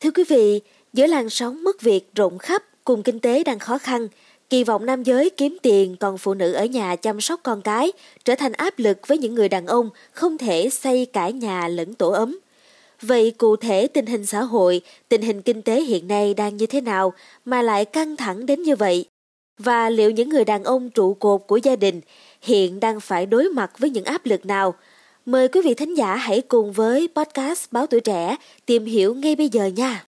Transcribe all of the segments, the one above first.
Thưa quý vị, giữa làn sóng mất việc rộng khắp cùng kinh tế đang khó khăn, kỳ vọng nam giới kiếm tiền còn phụ nữ ở nhà chăm sóc con cái trở thành áp lực với những người đàn ông không thể xây cả nhà lẫn tổ ấm. Vậy cụ thể tình hình xã hội, tình hình kinh tế hiện nay đang như thế nào mà lại căng thẳng đến như vậy? Và liệu những người đàn ông trụ cột của gia đình hiện đang phải đối mặt với những áp lực nào? Mời quý vị thính giả hãy cùng với podcast Báo Tuổi Trẻ tìm hiểu ngay bây giờ nha.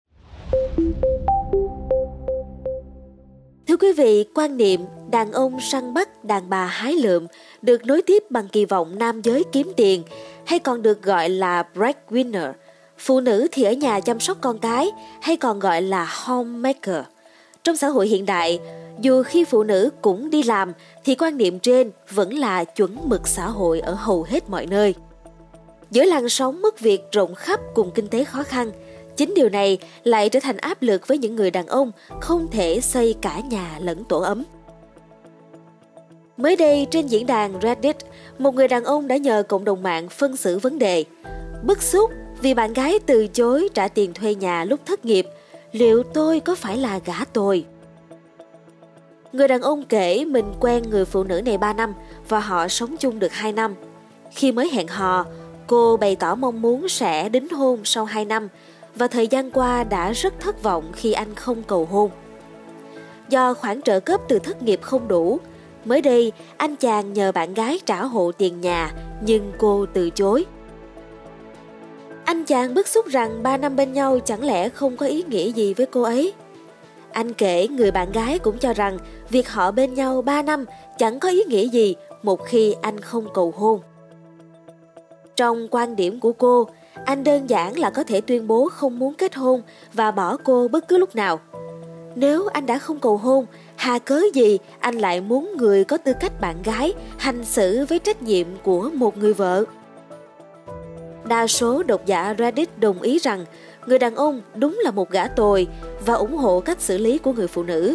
Thưa quý vị, quan niệm đàn ông săn bắt, đàn bà hái lượm được nối tiếp bằng kỳ vọng nam giới kiếm tiền hay còn được gọi là breadwinner. Phụ nữ thì ở nhà chăm sóc con cái hay còn gọi là homemaker. Trong xã hội hiện đại, dù khi phụ nữ cũng đi làm thì quan niệm trên vẫn là chuẩn mực xã hội ở hầu hết mọi nơi. Giữa làn sóng mất việc rộng khắp cùng kinh tế khó khăn, chính điều này lại trở thành áp lực với những người đàn ông không thể xây cả nhà lẫn tổ ấm. Mới đây trên diễn đàn Reddit, một người đàn ông đã nhờ cộng đồng mạng phân xử vấn đề. Bức xúc vì bạn gái từ chối trả tiền thuê nhà lúc thất nghiệp, liệu tôi có phải là gã tồi? Người đàn ông kể mình quen người phụ nữ này 3 năm và họ sống chung được 2 năm. Khi mới hẹn hò, cô bày tỏ mong muốn sẽ đính hôn sau 2 năm và thời gian qua đã rất thất vọng khi anh không cầu hôn. Do khoản trợ cấp từ thất nghiệp không đủ, mới đây anh chàng nhờ bạn gái trả hộ tiền nhà nhưng cô từ chối. Anh chàng bức xúc rằng 3 năm bên nhau chẳng lẽ không có ý nghĩa gì với cô ấy. Anh kể người bạn gái cũng cho rằng việc họ bên nhau 3 năm chẳng có ý nghĩa gì một khi anh không cầu hôn. Trong quan điểm của cô, anh đơn giản là có thể tuyên bố không muốn kết hôn và bỏ cô bất cứ lúc nào. Nếu anh đã không cầu hôn, hà cớ gì anh lại muốn người có tư cách bạn gái hành xử với trách nhiệm của một người vợ? Đa số độc giả Reddit đồng ý rằng người đàn ông đúng là một gã tồi và ủng hộ cách xử lý của người phụ nữ.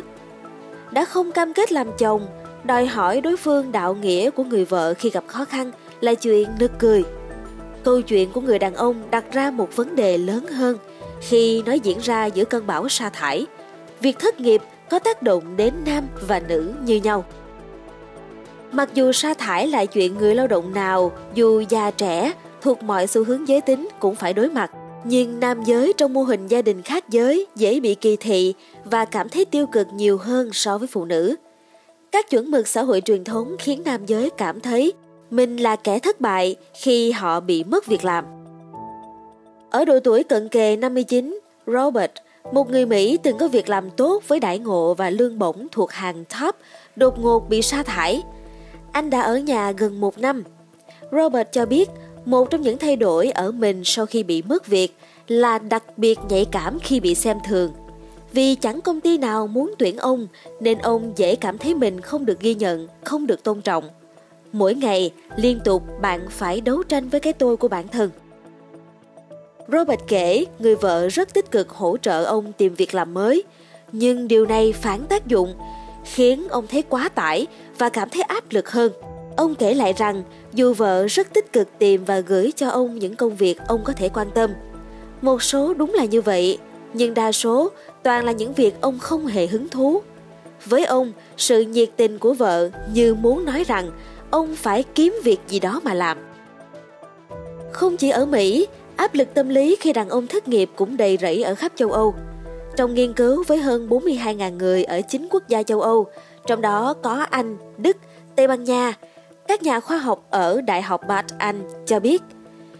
Đã không cam kết làm chồng, đòi hỏi đối phương đạo nghĩa của người vợ khi gặp khó khăn là chuyện nực cười. Câu chuyện của người đàn ông đặt ra một vấn đề lớn hơn khi nó diễn ra giữa cơn bão sa thải. Việc thất nghiệp có tác động đến nam và nữ như nhau. Mặc dù sa thải là chuyện người lao động nào, dù già trẻ, thuộc mọi xu hướng giới tính cũng phải đối mặt, nhưng nam giới trong mô hình gia đình khác giới dễ bị kỳ thị và cảm thấy tiêu cực nhiều hơn so với phụ nữ. Các chuẩn mực xã hội truyền thống khiến nam giới cảm thấy mình là kẻ thất bại khi họ bị mất việc làm. Ở độ tuổi cận kề 59, Robert, một người Mỹ từng có việc làm tốt với đại ngộ và lương bổng thuộc hàng top, đột ngột bị sa thải. Anh đã ở nhà gần một năm. Robert cho biết một trong những thay đổi ở mình sau khi bị mất việc là đặc biệt nhạy cảm khi bị xem thường. Vì chẳng công ty nào muốn tuyển ông nên ông dễ cảm thấy mình không được ghi nhận, không được tôn trọng. Mỗi ngày, liên tục bạn phải đấu tranh với cái tôi của bản thân. Robert kể người vợ rất tích cực hỗ trợ ông tìm việc làm mới, nhưng điều này phản tác dụng, khiến ông thấy quá tải và cảm thấy áp lực hơn. Ông kể lại rằng dù vợ rất tích cực tìm và gửi cho ông những công việc ông có thể quan tâm. Một số đúng là như vậy, nhưng đa số toàn là những việc ông không hề hứng thú. Với ông, sự nhiệt tình của vợ như muốn nói rằng ông phải kiếm việc gì đó mà làm. Không chỉ ở Mỹ, áp lực tâm lý khi đàn ông thất nghiệp cũng đầy rẫy ở khắp châu Âu. Trong nghiên cứu với hơn 42.000 người ở 9 quốc gia châu Âu, trong đó có Anh, Đức, Tây Ban Nha, các nhà khoa học ở Đại học Bath Anh cho biết,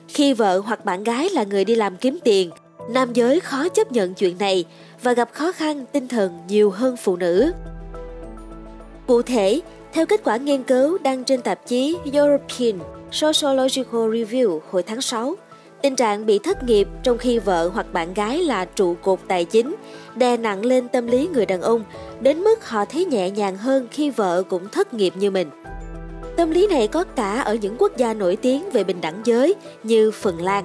khi vợ hoặc bạn gái là người đi làm kiếm tiền, nam giới khó chấp nhận chuyện này và gặp khó khăn tinh thần nhiều hơn phụ nữ. Cụ thể, theo kết quả nghiên cứu đăng trên tạp chí European Sociological Review hồi tháng 6, tình trạng bị thất nghiệp trong khi vợ hoặc bạn gái là trụ cột tài chính đè nặng lên tâm lý người đàn ông đến mức họ thấy nhẹ nhàng hơn khi vợ cũng thất nghiệp như mình. Tâm lý này có cả ở những quốc gia nổi tiếng về bình đẳng giới như Phần Lan.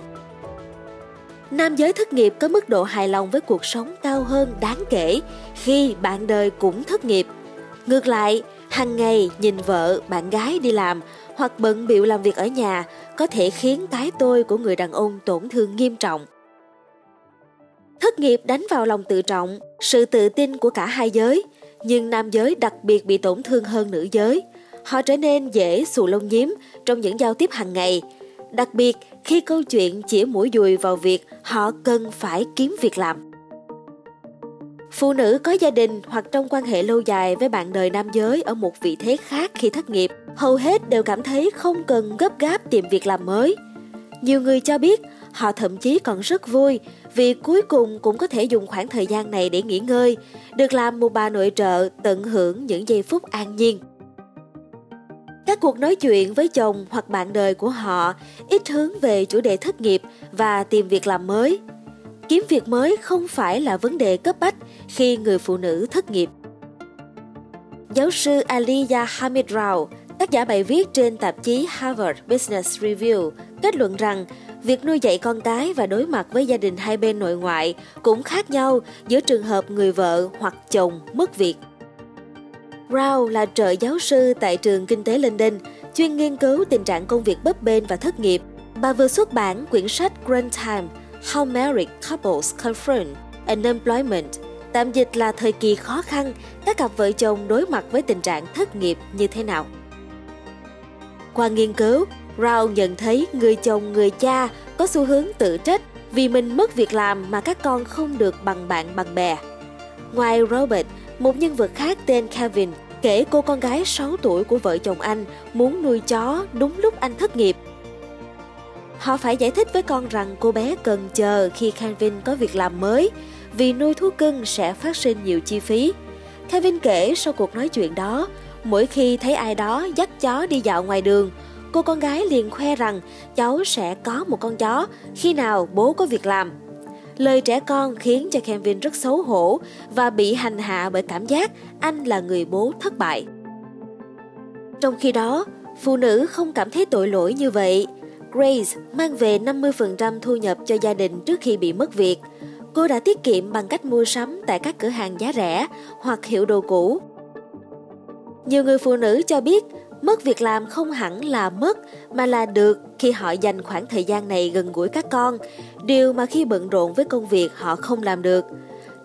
Nam giới thất nghiệp có mức độ hài lòng với cuộc sống cao hơn đáng kể khi bạn đời cũng thất nghiệp. Ngược lại, hàng ngày nhìn vợ, bạn gái đi làm hoặc bận bịu làm việc ở nhà có thể khiến cái tôi của người đàn ông tổn thương nghiêm trọng. Thất nghiệp đánh vào lòng tự trọng, sự tự tin của cả hai giới, nhưng nam giới đặc biệt bị tổn thương hơn nữ giới. Họ trở nên dễ xù lông nhím trong những giao tiếp hàng ngày, đặc biệt khi câu chuyện chỉ mũi dùi vào việc họ cần phải kiếm việc làm. Phụ nữ có gia đình hoặc trong quan hệ lâu dài với bạn đời nam giới ở một vị thế khác khi thất nghiệp, hầu hết đều cảm thấy không cần gấp gáp tìm việc làm mới. Nhiều người cho biết họ thậm chí còn rất vui vì cuối cùng cũng có thể dùng khoảng thời gian này để nghỉ ngơi, được làm một bà nội trợ tận hưởng những giây phút an nhiên. Các cuộc nói chuyện với chồng hoặc bạn đời của họ ít hướng về chủ đề thất nghiệp và tìm việc làm mới. Kiếm việc mới không phải là vấn đề cấp bách khi người phụ nữ thất nghiệp. Giáo sư Aliya Hamid Rao, tác giả bài viết trên tạp chí Harvard Business Review, kết luận rằng việc nuôi dạy con cái và đối mặt với gia đình hai bên nội ngoại cũng khác nhau giữa trường hợp người vợ hoặc chồng mất việc. Rao là trợ giáo sư tại trường kinh tế London, chuyên nghiên cứu tình trạng công việc bấp bênh và thất nghiệp. Bà vừa xuất bản quyển sách Grand Time How Married Couples Confront Unemployment, tạm dịch là thời kỳ khó khăn, các cặp vợ chồng đối mặt với tình trạng thất nghiệp như thế nào. Qua nghiên cứu, Rao nhận thấy người chồng người cha có xu hướng tự trách vì mình mất việc làm mà các con không được bằng bạn bằng bè. Ngoài Robert, một nhân vật khác tên Kevin kể cô con gái 6 tuổi của vợ chồng anh muốn nuôi chó đúng lúc anh thất nghiệp. Họ phải giải thích với con rằng cô bé cần chờ khi Kevin có việc làm mới vì nuôi thú cưng sẽ phát sinh nhiều chi phí. Kevin kể sau cuộc nói chuyện đó, mỗi khi thấy ai đó dắt chó đi dạo ngoài đường, cô con gái liền khoe rằng cháu sẽ có một con chó khi nào bố có việc làm. Lời trẻ con khiến cho Kevin rất xấu hổ và bị hành hạ bởi cảm giác anh là người bố thất bại. Trong khi đó, phụ nữ không cảm thấy tội lỗi như vậy. Grace mang về 50% thu nhập cho gia đình trước khi bị mất việc. Cô đã tiết kiệm bằng cách mua sắm tại các cửa hàng giá rẻ hoặc hiệu đồ cũ. Nhiều người phụ nữ cho biết mất việc làm không hẳn là mất mà là được khi họ dành khoảng thời gian này gần gũi các con, điều mà khi bận rộn với công việc họ không làm được.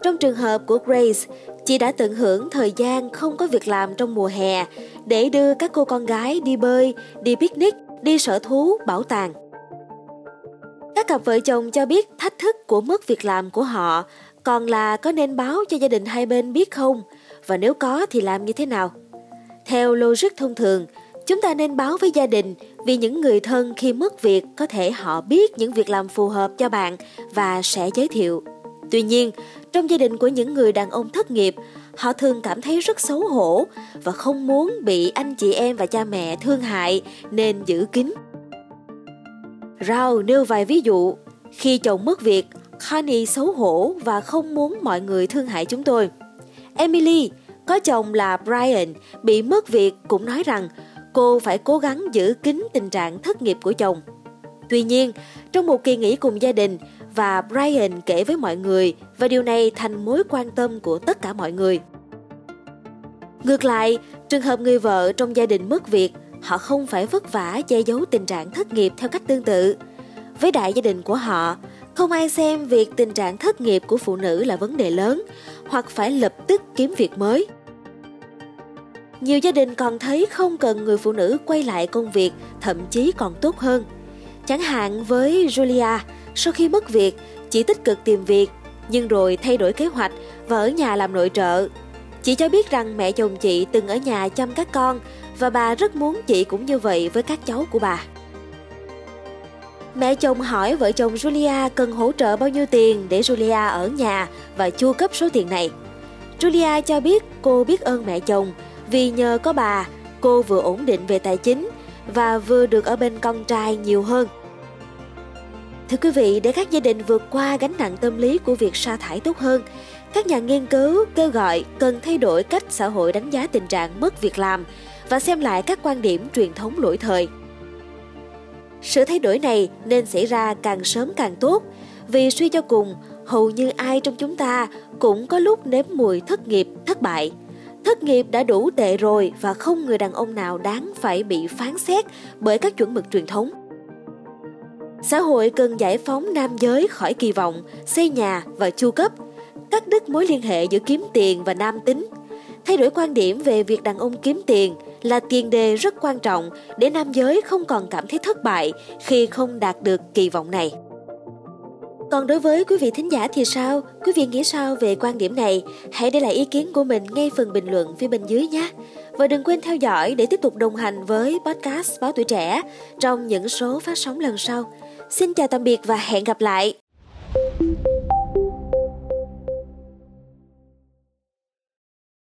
Trong trường hợp của Grace, chị đã tận hưởng thời gian không có việc làm trong mùa hè để đưa các cô con gái đi bơi, đi picnic, đi sở thú, bảo tàng. Các cặp vợ chồng cho biết thách thức của mất việc làm của họ còn là có nên báo cho gia đình hai bên biết không và nếu có thì làm như thế nào. Theo logic thông thường, chúng ta nên báo với gia đình vì những người thân khi mất việc có thể họ biết những việc làm phù hợp cho bạn và sẽ giới thiệu. Tuy nhiên, trong gia đình của những người đàn ông thất nghiệp, họ thường cảm thấy rất xấu hổ và không muốn bị anh chị em và cha mẹ thương hại nên giữ kín. Rao nêu vài ví dụ. Khi chồng mất việc, Connie xấu hổ và không muốn mọi người thương hại chúng tôi. Emily, có chồng là Brian, bị mất việc cũng nói rằng cô phải cố gắng giữ kín tình trạng thất nghiệp của chồng. Tuy nhiên, trong một kỳ nghỉ cùng gia đình và Brian kể với mọi người và điều này thành mối quan tâm của tất cả mọi người. Ngược lại, trường hợp người vợ trong gia đình mất việc, họ không phải vất vả che giấu tình trạng thất nghiệp theo cách tương tự. Với đại gia đình của họ, không ai xem việc tình trạng thất nghiệp của phụ nữ là vấn đề lớn hoặc phải lập tức kiếm việc mới. Nhiều gia đình còn thấy không cần người phụ nữ quay lại công việc, thậm chí còn tốt hơn. Chẳng hạn với Julia, sau khi mất việc, chị tích cực tìm việc, nhưng rồi thay đổi kế hoạch và ở nhà làm nội trợ. Chị cho biết rằng mẹ chồng chị từng ở nhà chăm các con và bà rất muốn chị cũng như vậy với các cháu của bà. Mẹ chồng hỏi vợ chồng Julia cần hỗ trợ bao nhiêu tiền để Julia ở nhà và chu cấp số tiền này. Julia cho biết cô biết ơn mẹ chồng vì nhờ có bà, cô vừa ổn định về tài chính và vừa được ở bên con trai nhiều hơn. Thưa quý vị, để các gia đình vượt qua gánh nặng tâm lý của việc sa thải tốt hơn, các nhà nghiên cứu kêu gọi cần thay đổi cách xã hội đánh giá tình trạng mất việc làm và xem lại các quan điểm truyền thống lỗi thời. Sự thay đổi này nên xảy ra càng sớm càng tốt, vì suy cho cùng, hầu như ai trong chúng ta cũng có lúc nếm mùi thất nghiệp, thất bại – Thất nghiệp đã đủ tệ rồi và không người đàn ông nào đáng phải bị phán xét bởi các chuẩn mực truyền thống. Xã hội cần giải phóng nam giới khỏi kỳ vọng, xây nhà và chu cấp, cắt đứt mối liên hệ giữa kiếm tiền và nam tính. Thay đổi quan điểm về việc đàn ông kiếm tiền là tiền đề rất quan trọng để nam giới không còn cảm thấy thất bại khi không đạt được kỳ vọng này. Còn đối với quý vị thính giả thì sao? Quý vị nghĩ sao về quan điểm này? Hãy để lại ý kiến của mình ngay phần bình luận phía bên dưới nhé. Và đừng quên theo dõi để tiếp tục đồng hành với podcast Báo Tuổi Trẻ trong những số phát sóng lần sau. Xin chào tạm biệt và hẹn gặp lại!